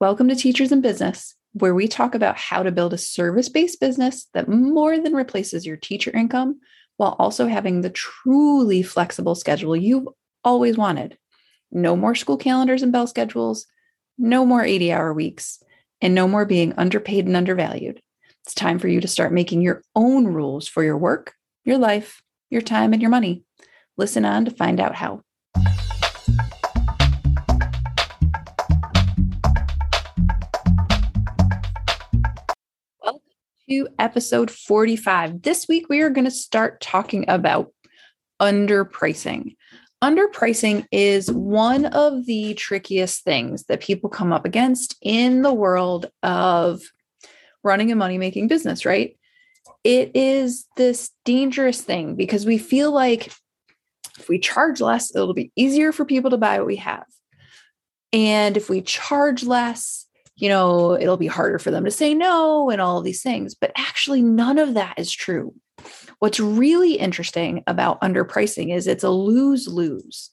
Welcome to Teachers in Business, where we talk about how to build a service based business that more than replaces your teacher income while also having the truly flexible schedule you've always wanted. No more school calendars and bell schedules, no more 80 hour weeks, and no more being underpaid and undervalued. It's time for you to start making your own rules for your work, your life, your time, and your money. Listen on to find out how. To episode 45. This week, we are going to start talking about underpricing. Underpricing is one of the trickiest things that people come up against in the world of running a money making business, right? It is this dangerous thing because we feel like if we charge less, it'll be easier for people to buy what we have. And if we charge less, you know, it'll be harder for them to say no and all of these things. But actually, none of that is true. What's really interesting about underpricing is it's a lose lose.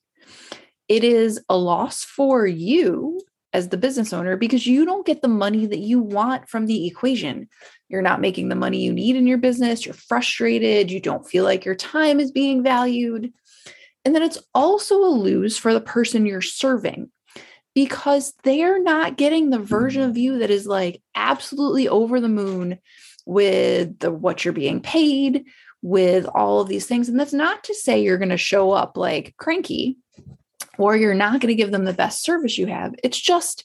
It is a loss for you as the business owner because you don't get the money that you want from the equation. You're not making the money you need in your business. You're frustrated. You don't feel like your time is being valued. And then it's also a lose for the person you're serving because they're not getting the version of mm-hmm. you that is like absolutely over the moon with the what you're being paid, with all of these things. And that's not to say you're going to show up like cranky or you're not going to give them the best service you have. It's just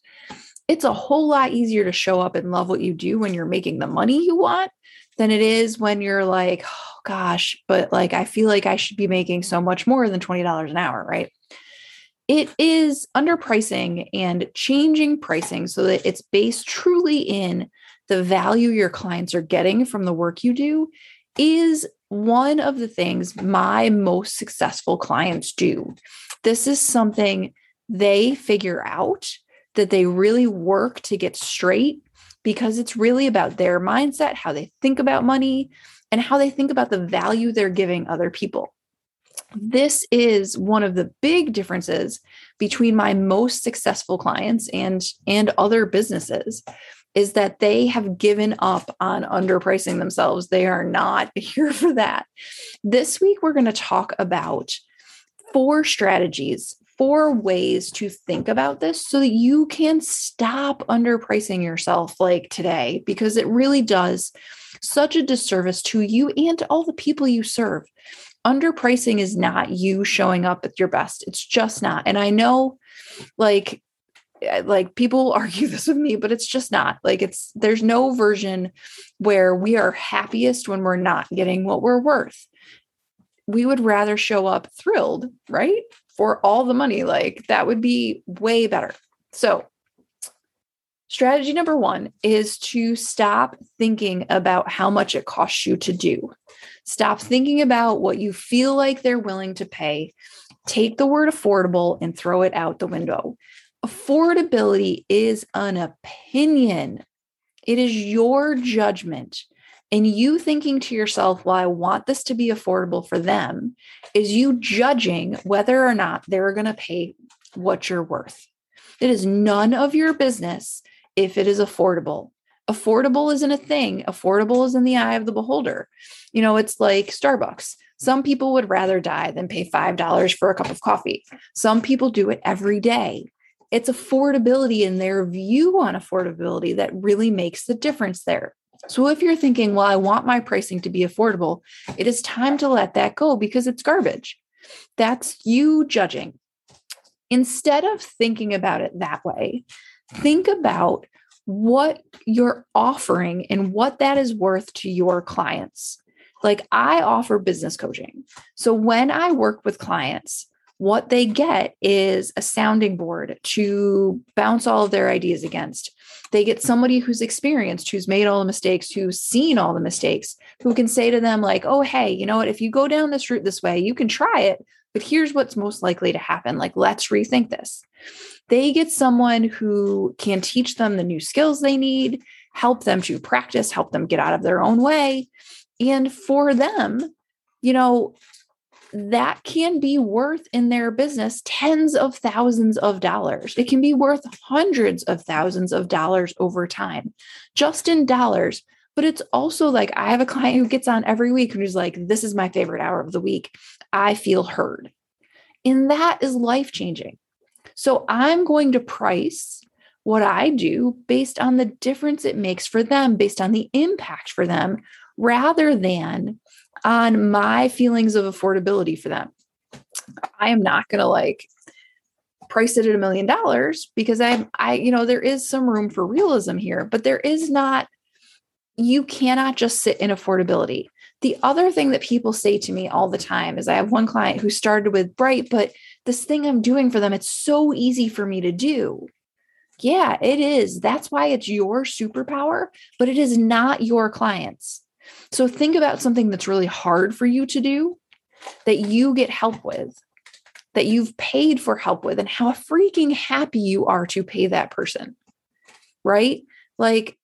it's a whole lot easier to show up and love what you do when you're making the money you want than it is when you're like, oh gosh, but like I feel like I should be making so much more than $20 an hour, right? It is underpricing and changing pricing so that it's based truly in the value your clients are getting from the work you do is one of the things my most successful clients do. This is something they figure out that they really work to get straight because it's really about their mindset, how they think about money, and how they think about the value they're giving other people. This is one of the big differences between my most successful clients and and other businesses is that they have given up on underpricing themselves. They are not here for that. This week we're going to talk about four strategies four ways to think about this so that you can stop underpricing yourself like today, because it really does such a disservice to you and to all the people you serve. Underpricing is not you showing up at your best. It's just not. And I know like eh, like people argue this with me but it's just not like it's there's no version where we are happiest when we're not getting what we're worth we would rather show up thrilled right for all the money. Like that would be way better. So, strategy number one is to stop thinking about how much it costs you to do. Stop thinking about what you feel like they're willing to pay. Take the word affordable and throw it out the window. Affordability is an opinion, it is your judgment and you thinking to yourself, well, I want this to be affordable for them, is you judging whether or not they're going to pay what you're worth. It is none of your business if it is affordable. Affordable isn't a thing, affordable is in the eye of the beholder. You know, it's like Starbucks. Some people would rather die than pay $5 for a cup of coffee. Some people do it every day. It's affordability in their view on affordability that really makes the difference there. So if you're thinking, well, I want my pricing to be affordable, it is time to let that go because it's garbage. That's you judging. Instead of thinking about it that way, think about what you're offering and what that is worth to your clients. Like I offer business coaching. So when I work with clients, what they get is a sounding board to bounce all of their ideas against. They get somebody who's experienced, who's made all the mistakes, who's seen all the mistakes, who can say to them, like, oh, hey, you know what? If you go down this route this way, you can try it, but here's what's most likely to happen. Like, let's rethink this. They get someone who can teach them the new skills they need, help them to practice, help them get out of their own way. And for them, you know, that can be worth in their business tens of thousands of dollars. It can be worth hundreds of thousands of dollars over time, just in dollars. But it's also like I have a client who gets on every week and who's like, This is my favorite hour of the week. I feel heard. And that is life changing. So I'm going to price what I do based on the difference it makes for them, based on the impact for them, rather than on my feelings of affordability for them. I am not going to like price it at a million dollars because I I you know there is some room for realism here, but there is not you cannot just sit in affordability. The other thing that people say to me all the time is I have one client who started with Bright, but this thing I'm doing for them, it's so easy for me to do. Yeah, it is. That's why it's your superpower, but it is not your clients. So think about something that's really hard for you to do that you get help with, that you've paid for help with, and how freaking happy you are to pay that person. Right? Like,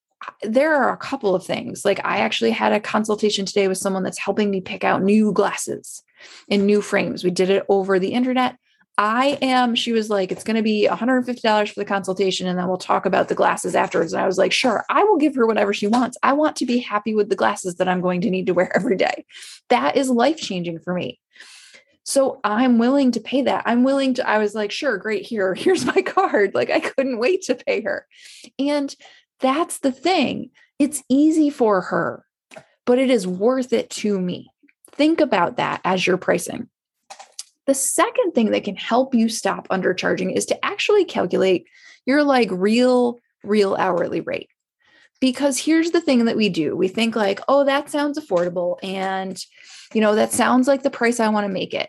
there are a couple of things. Like, I actually had a consultation today with someone that's helping me pick out new glasses and new frames. We did it over the internet. I am, she was like, it's going to be $150 for the consultation. And then we'll talk about the glasses afterwards. And I was like, sure, I will give her whatever she wants. I want to be happy with the glasses that I'm going to need to wear every day. That is life changing for me. So I'm willing to pay that. I'm willing to, I was like, sure, great. Here, here's my card. Like I couldn't wait to pay her. And that's the thing. It's easy for her, but it is worth it to me. Think about that as you're pricing. The second thing that can help you stop undercharging is to actually calculate your like real, real hourly rate. Because here's the thing that we do we think, like, oh, that sounds affordable. And, you know, that sounds like the price I want to make it.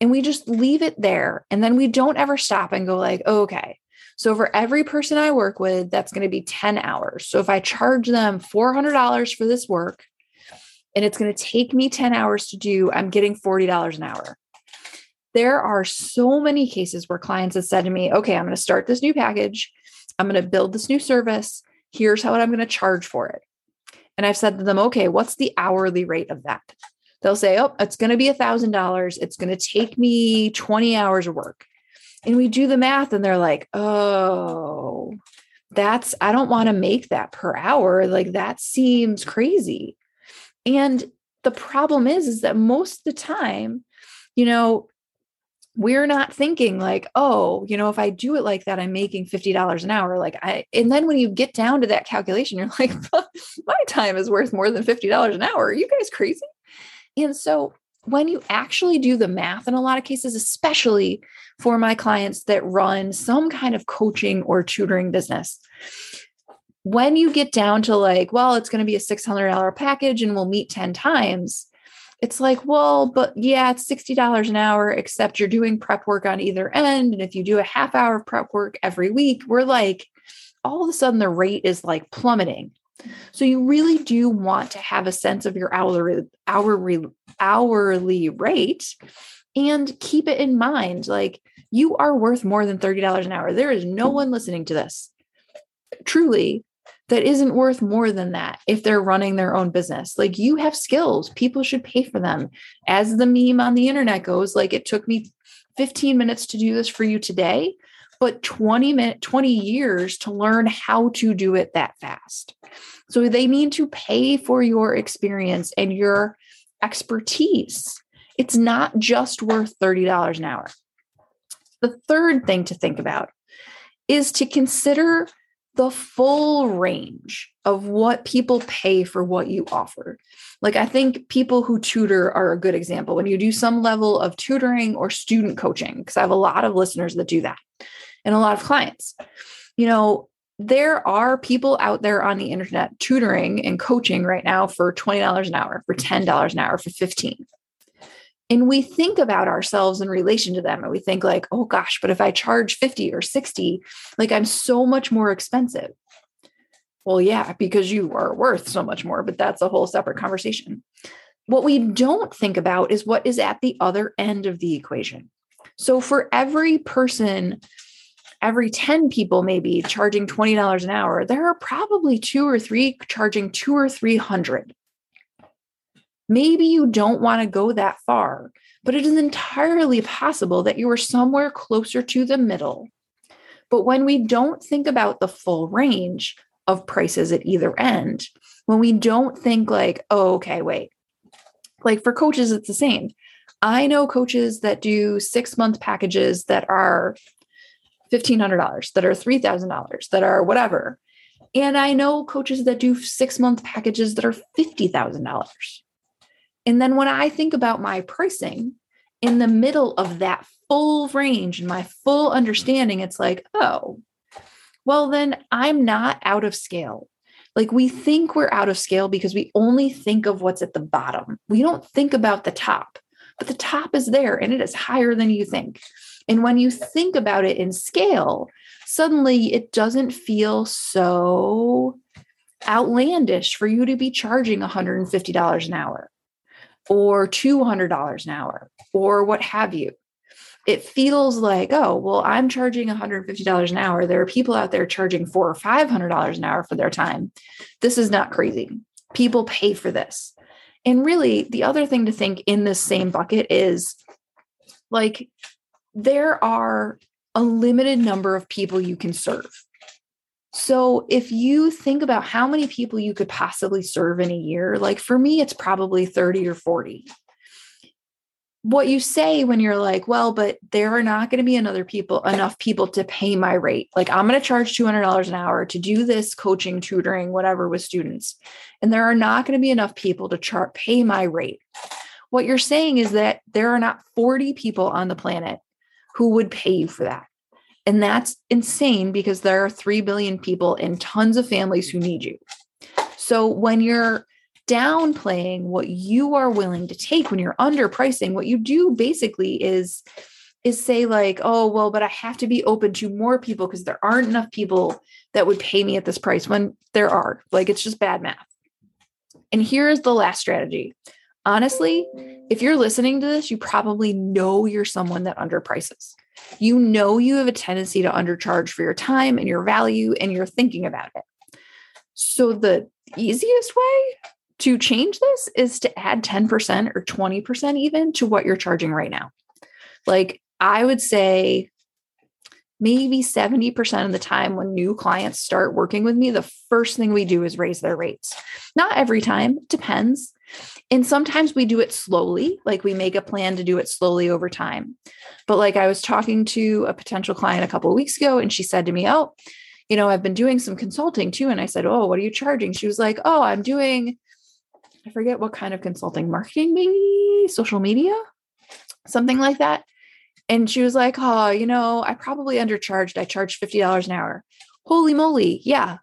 And we just leave it there. And then we don't ever stop and go, like, oh, okay, so for every person I work with, that's going to be 10 hours. So if I charge them $400 for this work and it's going to take me 10 hours to do, I'm getting $40 an hour there are so many cases where clients have said to me, okay, I'm going to start this new package. I'm going to build this new service. Here's how I'm going to charge for it. And I've said to them, okay, what's the hourly rate of that? They'll say, oh, it's going to be a $1,000. It's going to take me 20 hours of work. And we do the math and they're like, oh, that's, I don't want to make that per hour. Like that seems crazy. And the problem is, is that most of the time, you know, we're not thinking like oh you know if i do it like that i'm making $50 an hour like i and then when you get down to that calculation you're like my time is worth more than $50 an hour are you guys crazy and so when you actually do the math in a lot of cases especially for my clients that run some kind of coaching or tutoring business when you get down to like well it's going to be a $600 package and we'll meet 10 times it's like, well, but yeah, it's $60 an hour, except you're doing prep work on either end. And if you do a half hour of prep work every week, we're like, all of a sudden the rate is like plummeting. So you really do want to have a sense of your hourly, hourly, hourly rate and keep it in mind. Like you are worth more than $30 an hour. There is no one listening to this truly that isn't worth more than that if they're running their own business. Like you have skills, people should pay for them. As the meme on the internet goes, like it took me 15 minutes to do this for you today, but 20 minute 20 years to learn how to do it that fast. So they need to pay for your experience and your expertise. It's not just worth $30 an hour. The third thing to think about is to consider the full range of what people pay for what you offer. Like, I think people who tutor are a good example. When you do some level of tutoring or student coaching, because I have a lot of listeners that do that and a lot of clients, you know, there are people out there on the internet tutoring and coaching right now for $20 an hour, for $10 an hour, for 15 and we think about ourselves in relation to them and we think like oh gosh but if i charge 50 or 60 like i'm so much more expensive. Well yeah because you are worth so much more but that's a whole separate conversation. What we don't think about is what is at the other end of the equation. So for every person every 10 people maybe charging $20 an hour there are probably two or three charging two or three hundred maybe you don't want to go that far but it is entirely possible that you are somewhere closer to the middle. But when we don't think about the full range of prices at either end, when we don't think like, oh, okay, wait, like for coaches, it's the same. I know coaches that do six month packages that are $1,500, that are $3,000, that are whatever. And I know coaches that do six month packages that are $50,000. And then when I think about my pricing in the middle of that full range and my full understanding, it's like, oh, well, then I'm not out of scale. Like we think we're out of scale because we only think of what's at the bottom. We don't think about the top, but the top is there and it is higher than you think. And when you think about it in scale, suddenly it doesn't feel so outlandish for you to be charging $150 an hour or $200 an hour or what have you. It feels like, oh, well, I'm charging $150 an hour. There are people out there charging four or $500 an hour for their time. This is not crazy. People pay for this. And really, the other thing to think in this same bucket is like there are a limited number of people you can serve. So if you think about how many people you could possibly serve in a year, like for me, it's probably 30 or 40. What you say when you're like, well, but there are not going to be another people, enough people to pay my rate. Like I'm going to charge $200 an hour to do this coaching, tutoring, whatever with students. And there are not going to be enough people to chart pay my rate. What you're saying is that there are not 40 people on the planet who would pay you for that. And that's insane because there are 3 billion people and tons of families who need you. So when you're downplaying what you are willing to take when you're underpricing, what you do basically is is say like, "Oh, well, but I have to be open to more people because there aren't enough people that would pay me at this price when there are." Like it's just bad math. And here's the last strategy. Honestly, if you're listening to this, you probably know you're someone that underprices you know you have a tendency to undercharge for your time and your value, and you're thinking about it. So, the easiest way to change this is to add 10% or 20% even to what you're charging right now. Like, I would say maybe 70% of the time when new clients start working with me, the first thing we do is raise their rates. Not every time, depends. And sometimes we do it slowly, like we make a plan to do it slowly over time. But like I was talking to a potential client a couple of weeks ago, and she said to me, Oh, you know, I've been doing some consulting too. And I said, Oh, what are you charging? She was like, Oh, I'm doing, I forget what kind of consulting, marketing, maybe social media, something like that. And she was like, Oh, you know, I probably undercharged. I charged $50 an hour. Holy moly. Yeah.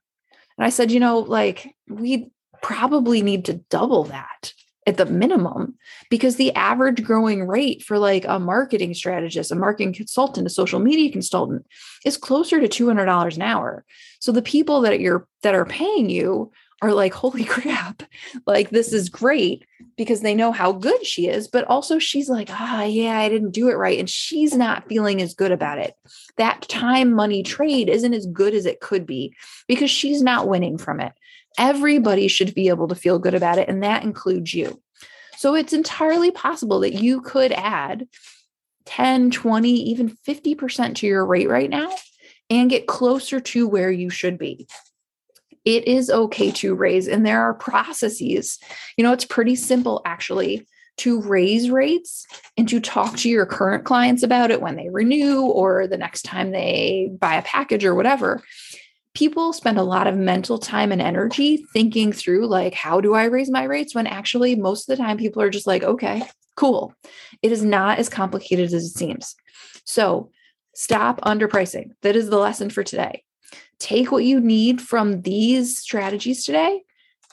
And I said, You know, like we probably need to double that at the minimum because the average growing rate for like a marketing strategist, a marketing consultant, a social media consultant is closer to $200 an hour. So the people that you're that are paying you are like, holy crap, like this is great because they know how good she is. But also, she's like, ah, yeah, I didn't do it right. And she's not feeling as good about it. That time money trade isn't as good as it could be because she's not winning from it. Everybody should be able to feel good about it, and that includes you. So it's entirely possible that you could add 10, 20, even 50% to your rate right now and get closer to where you should be. It is okay to raise, and there are processes. You know, it's pretty simple actually to raise rates and to talk to your current clients about it when they renew or the next time they buy a package or whatever. People spend a lot of mental time and energy thinking through like how do i raise my rates? When actually most of the time people are just like okay cool. It is not as complicated as it seems. So stop underpricing. That is the lesson for today take what you need from these strategies today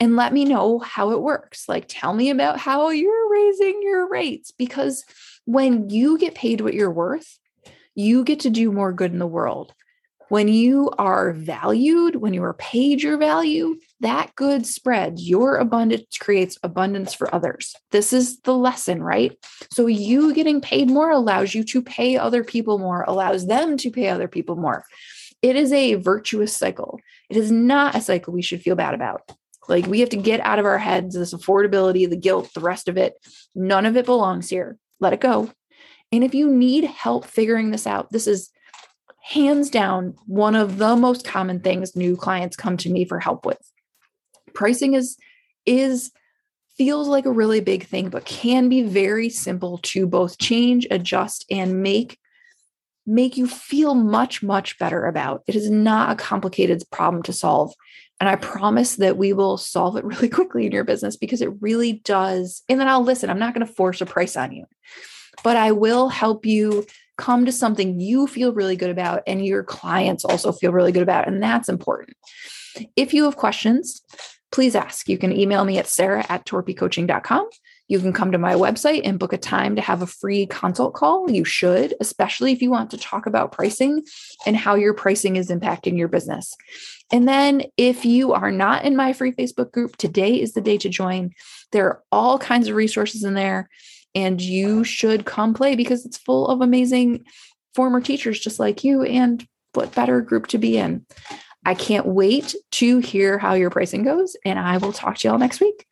and let me know how it works like tell me about how you're raising your rates because when you get paid what you're worth you get to do more good in the world when you are valued, when you are paid your value, that good spreads. Your abundance creates abundance for others. This is the lesson, right? So, you getting paid more allows you to pay other people more, allows them to pay other people more. It is a virtuous cycle. It is not a cycle we should feel bad about. Like, we have to get out of our heads this affordability, the guilt, the rest of it. None of it belongs here. let it go. And if you need help figuring this out, this is hands down one of the most common things new clients come to me for help with. Pricing is is feels like a really big thing but can be very simple to both change, adjust and make make you feel much much better about. It is not a complicated problem to solve. And I promise that we will solve it really quickly in your business because it really does. And then I'll listen. I'm not going to force a price on you, but I will help you come to something you feel really good about and your clients also feel really good about. And that's important. If you have questions, please ask. You can email me at sarah at torpycoaching.com. You can come to my website and book a time to have a free consult call. You should, especially if you want to talk about pricing and how your pricing is impacting your business. And then if you are not in my free Facebook group, today is the day to join. There are all kinds of resources in there, and you should come play because it's full of amazing former teachers just like you. And what better group to be in? I can't wait to hear how your pricing goes, and I will talk to y'all next week.